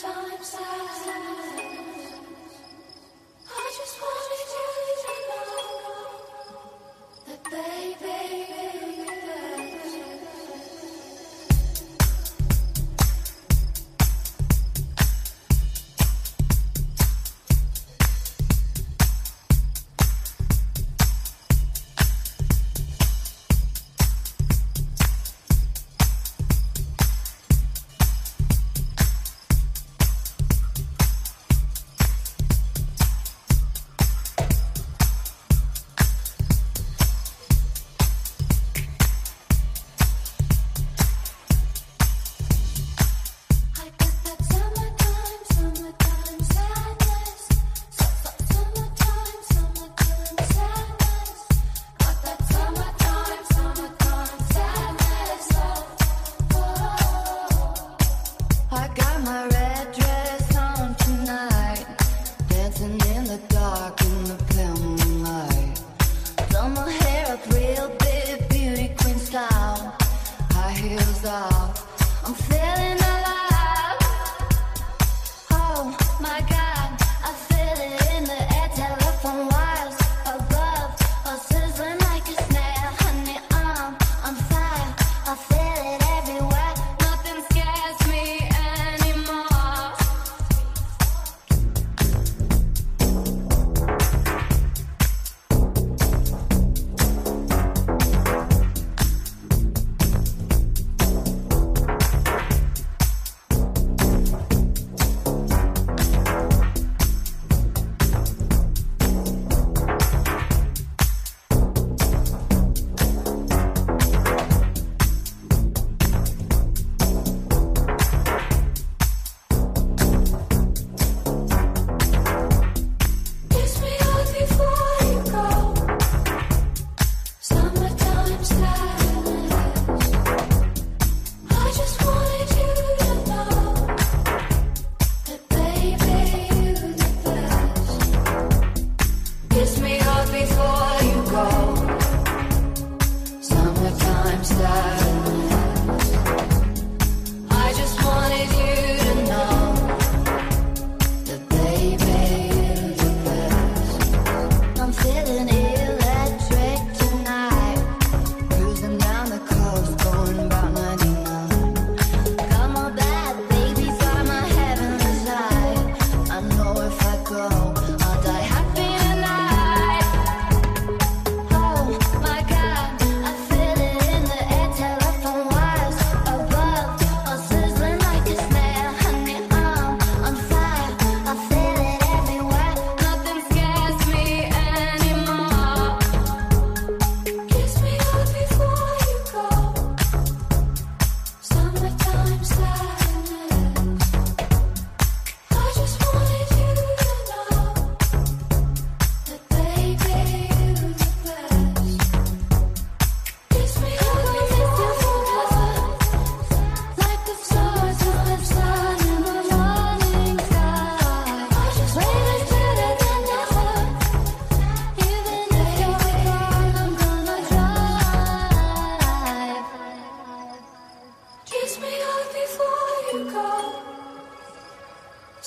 Sometimes I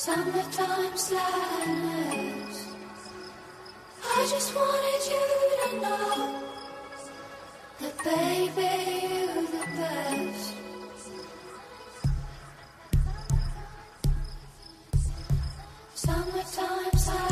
Summertime sadness. I just wanted you to know that, baby, you're the best. Summertime sadness.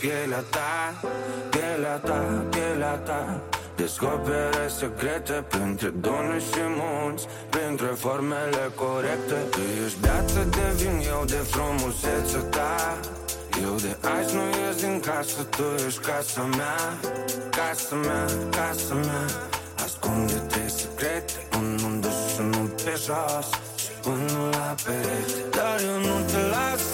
pielea ta, pielea ta, pielea ta. Descopere secrete printre dunuri și munți Printre formele corecte. Tu ești viață, devin eu de frumusețe ta. Eu de azi nu ies din casă, tu ești casa mea Casa mea, casa mea. Ascunde-te secrete, unde să nu te jos Și unul la perete Dar eu nu te las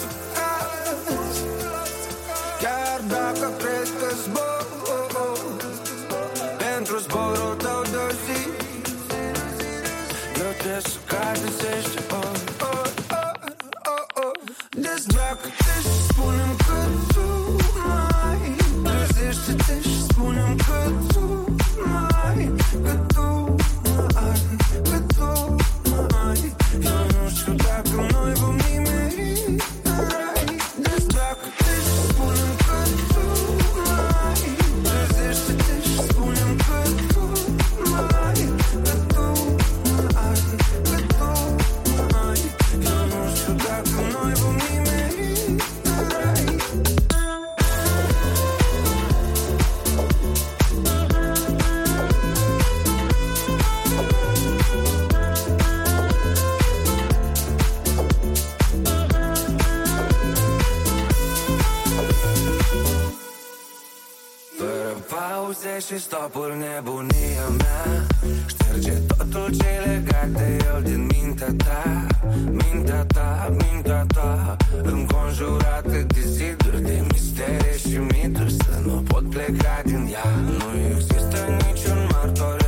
disseste. mei și stopul nebunia mea. Șterge totul ce legat de el din mintea ta Mintea ta, mintea ta. Înconjurată de ziduri, de mistere și mituri Să nu pot pleca din ea. Nu există niciun martor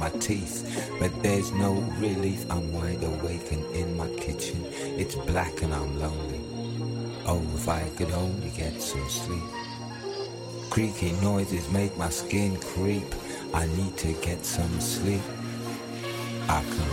my teeth. But there's no relief, I'm wide awake and in my kitchen. It's black and I'm lonely. Oh, if I could only get some sleep. Creaky noises make my skin creep. I need to get some sleep. I can't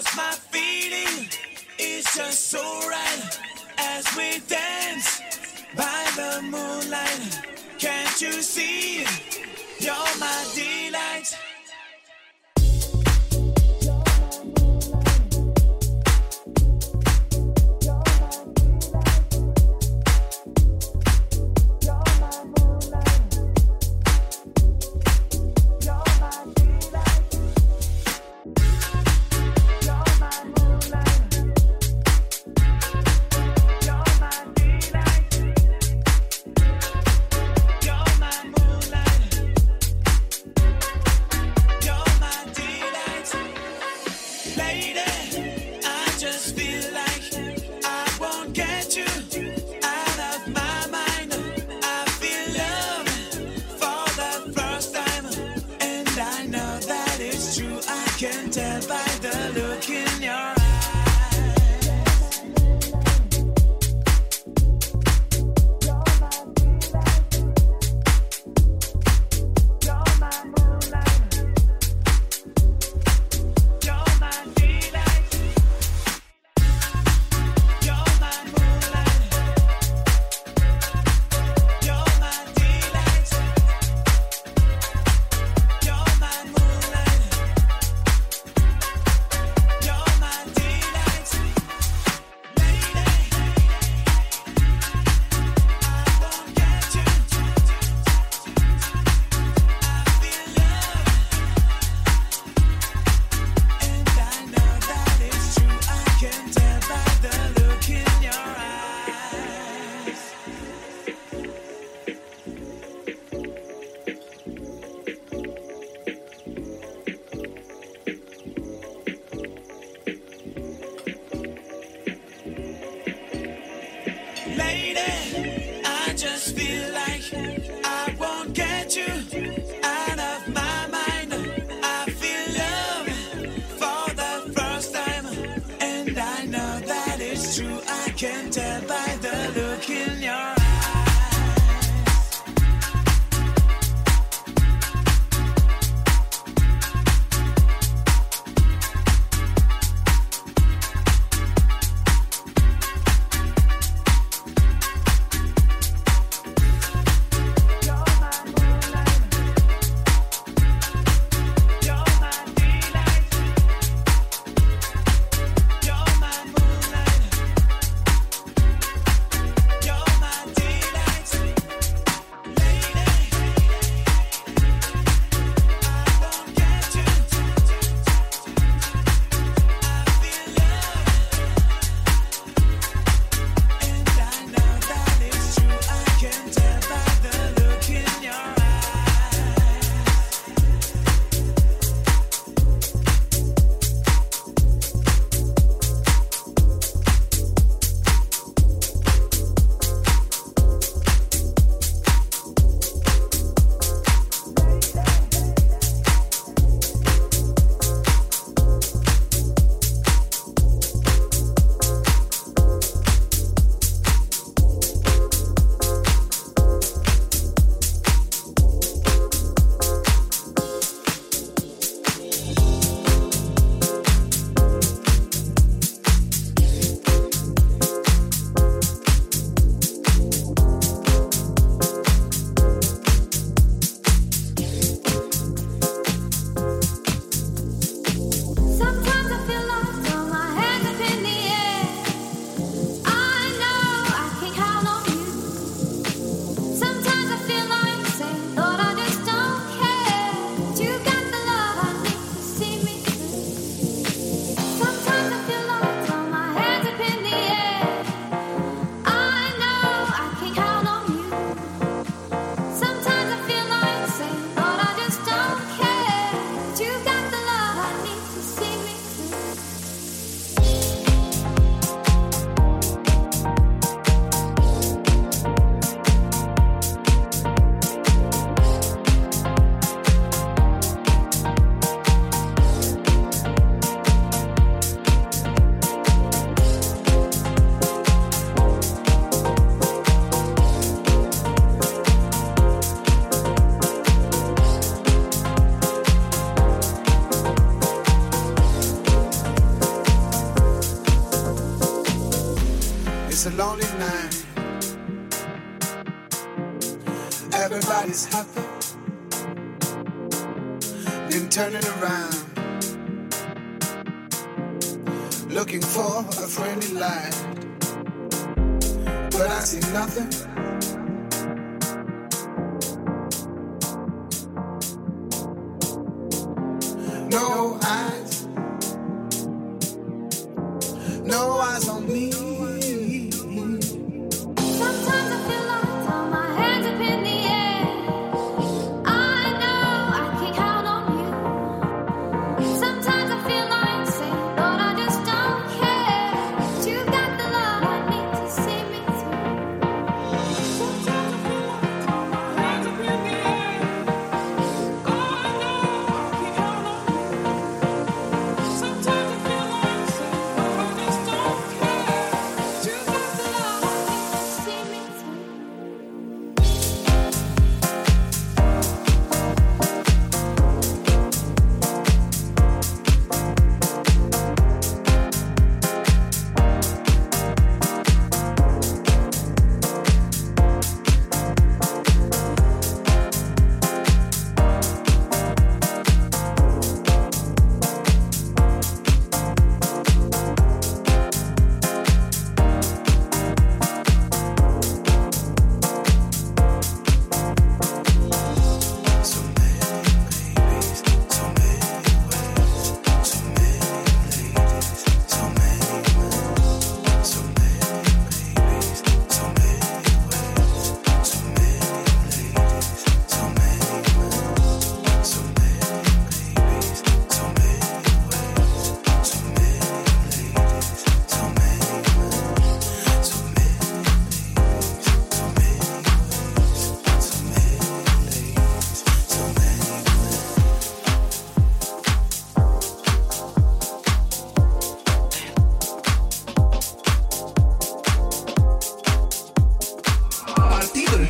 Cause my feeling is just so right as we dance by the moonlight. Can't you see? You're my delight.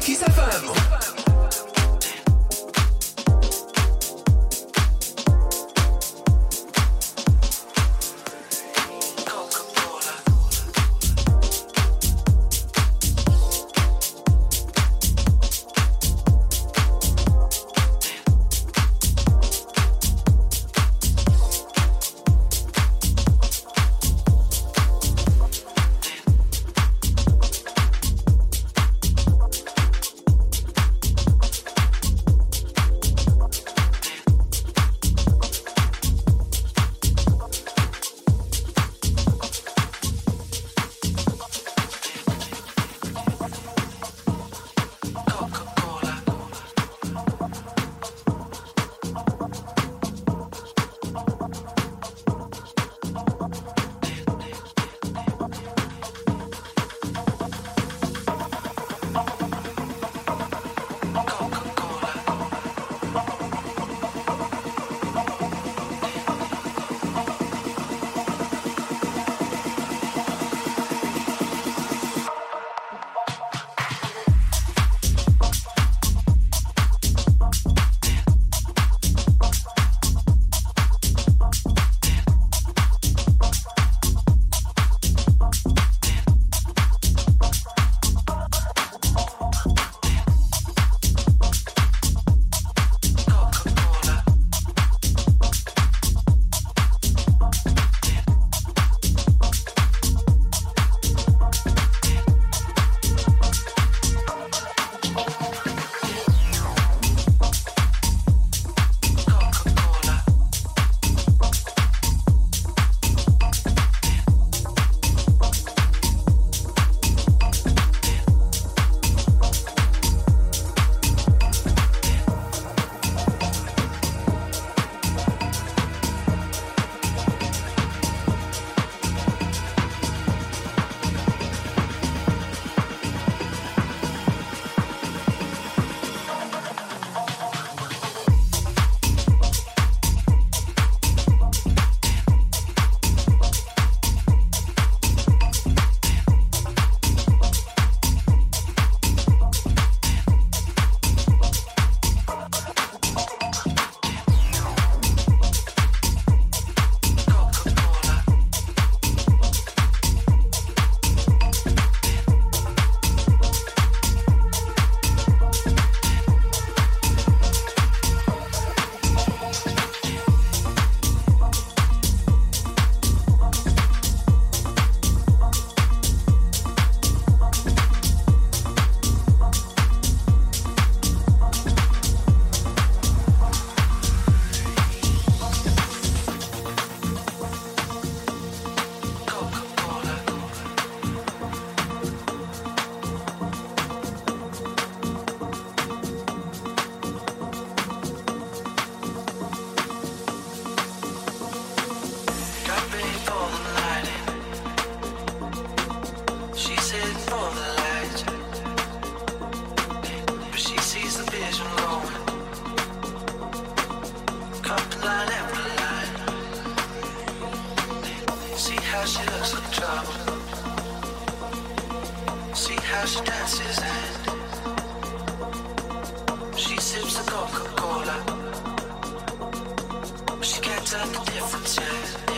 Kiss FM. Coca-Cola. She can't tell the difference yet.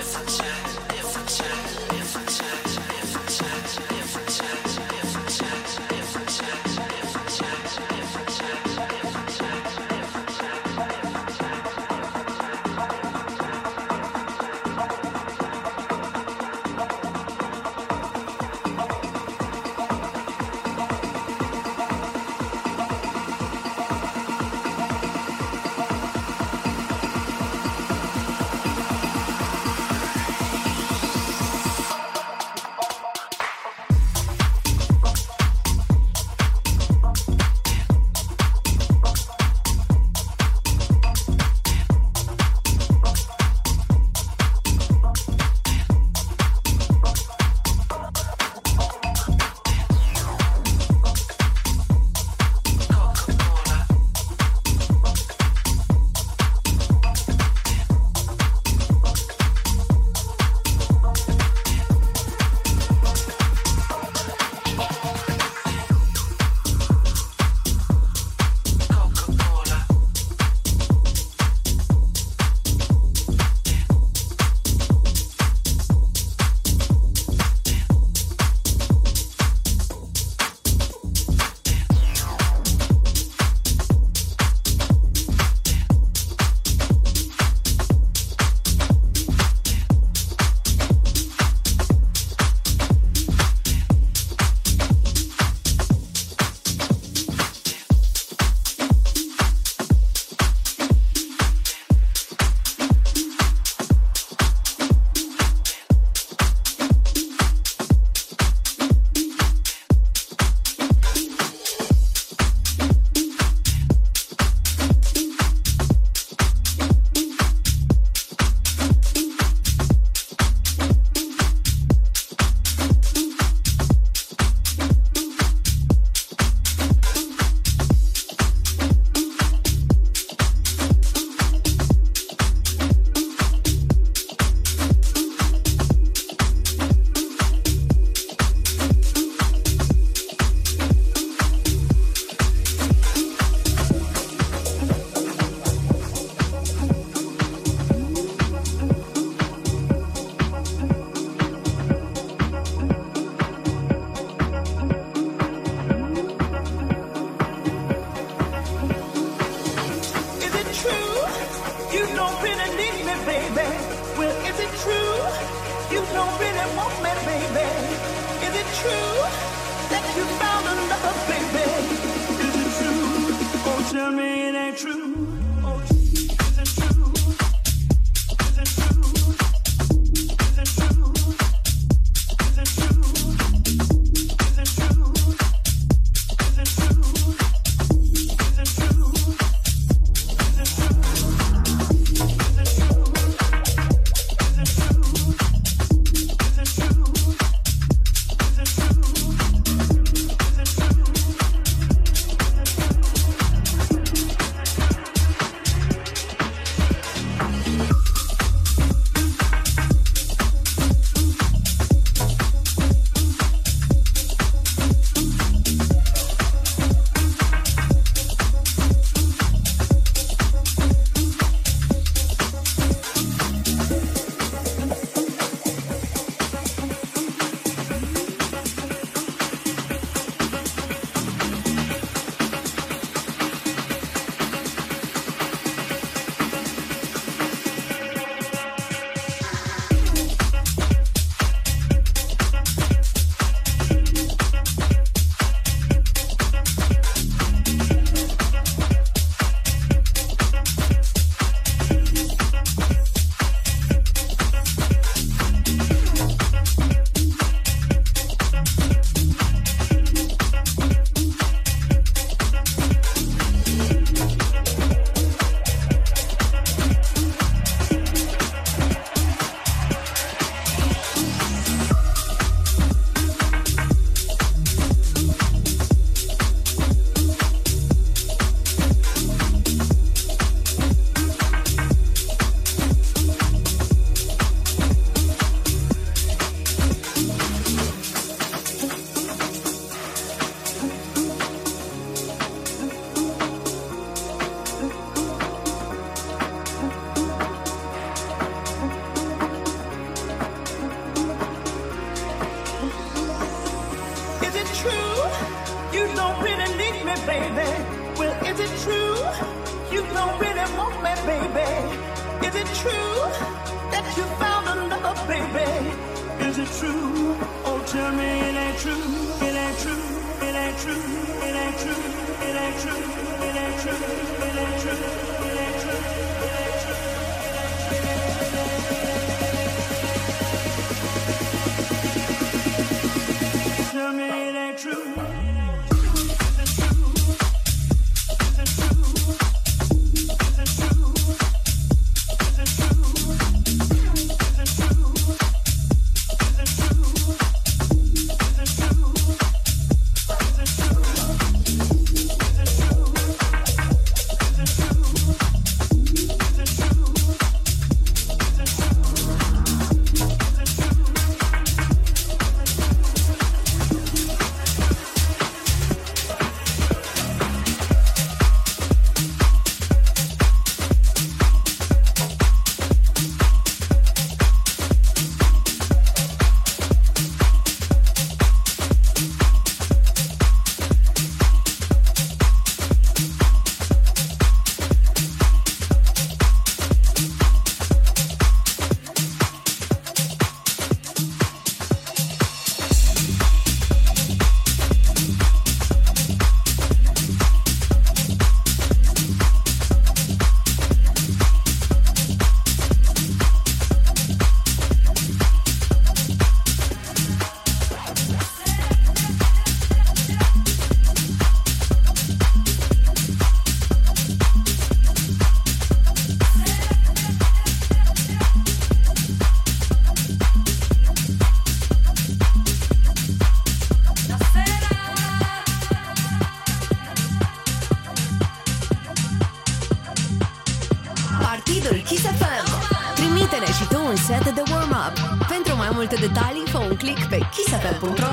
Detalii, fă un click pe kissfm.ro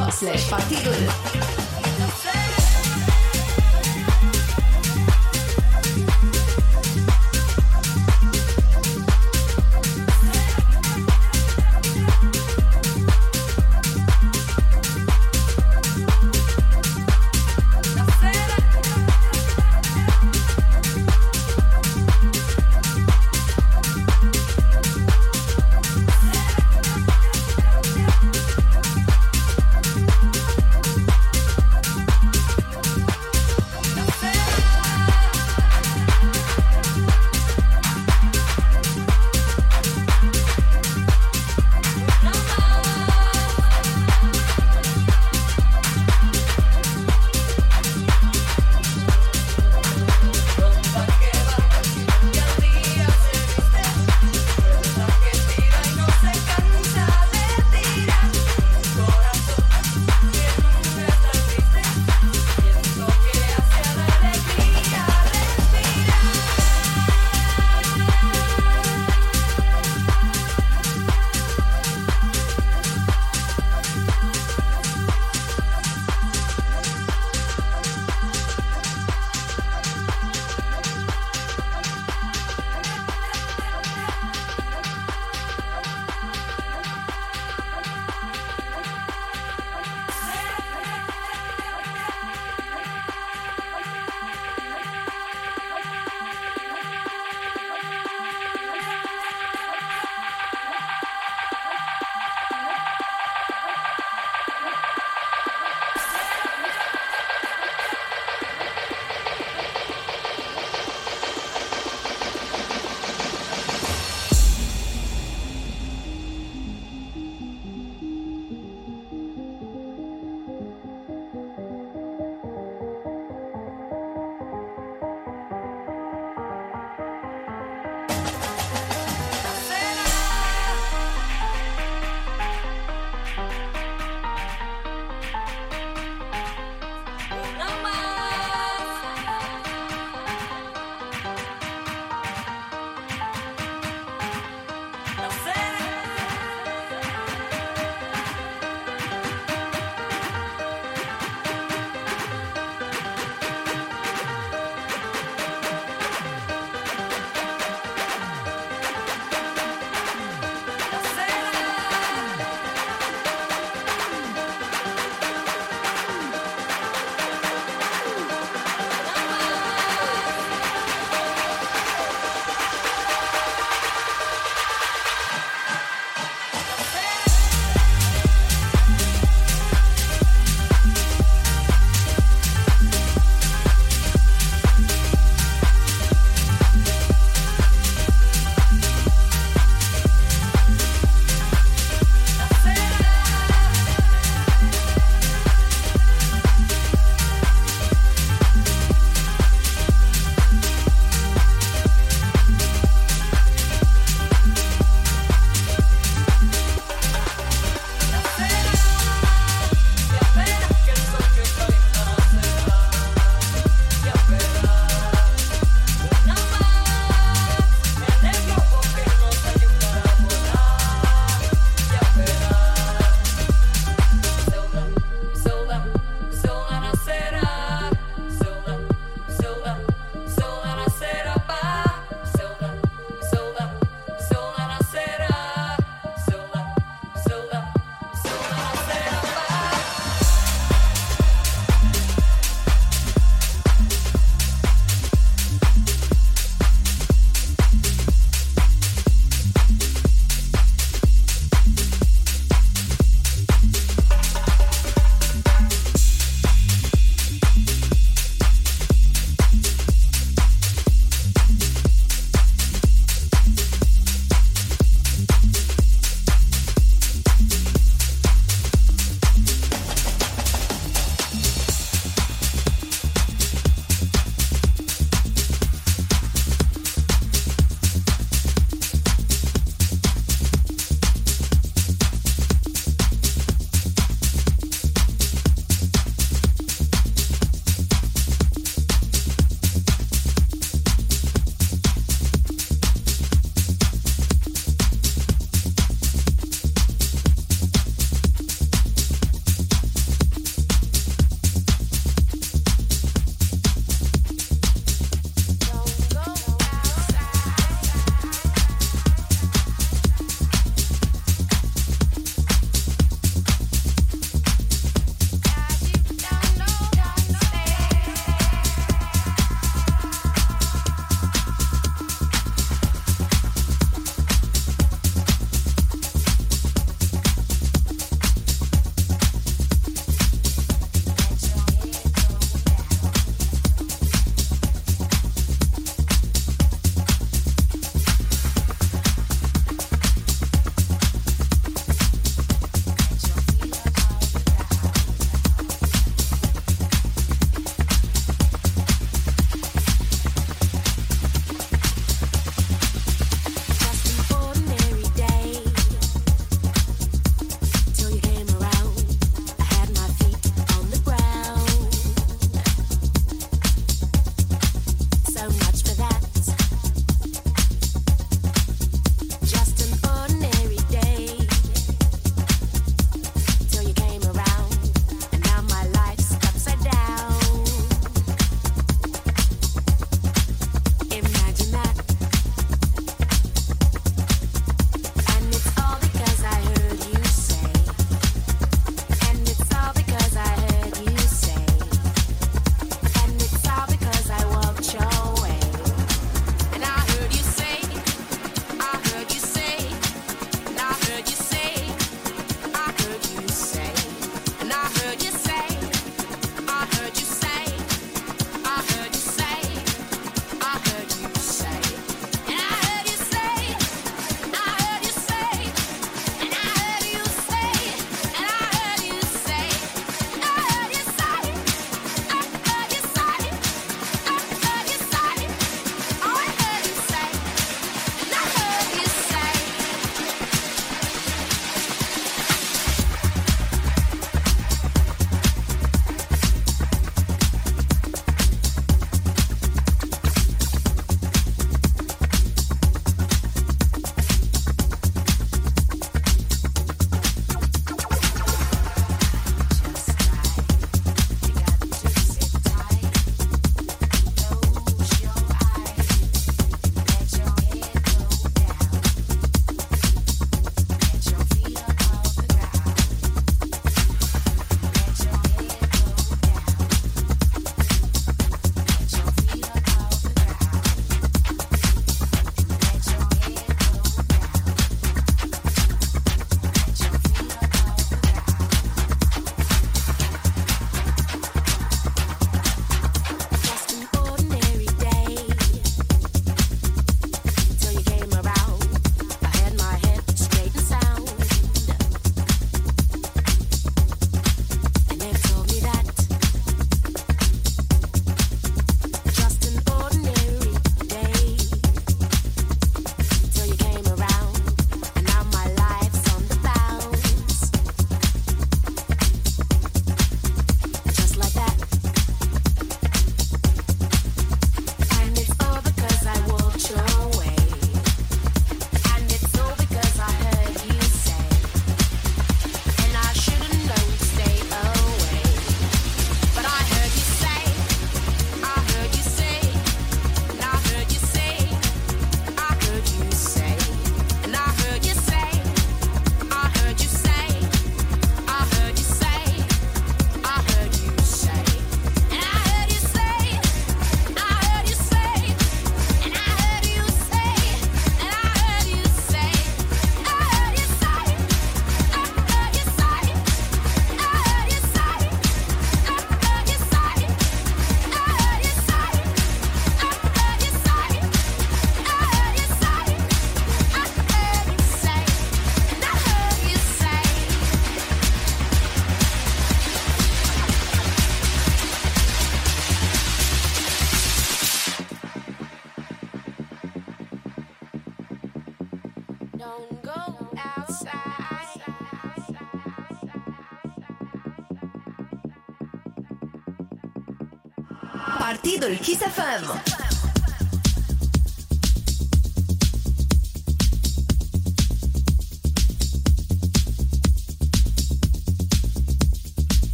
FM.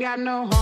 Got no home,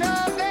ain't got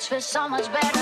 touch feels so much better.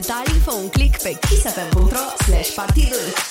Detalii, fă un click pe kissfm.ro slash partidul.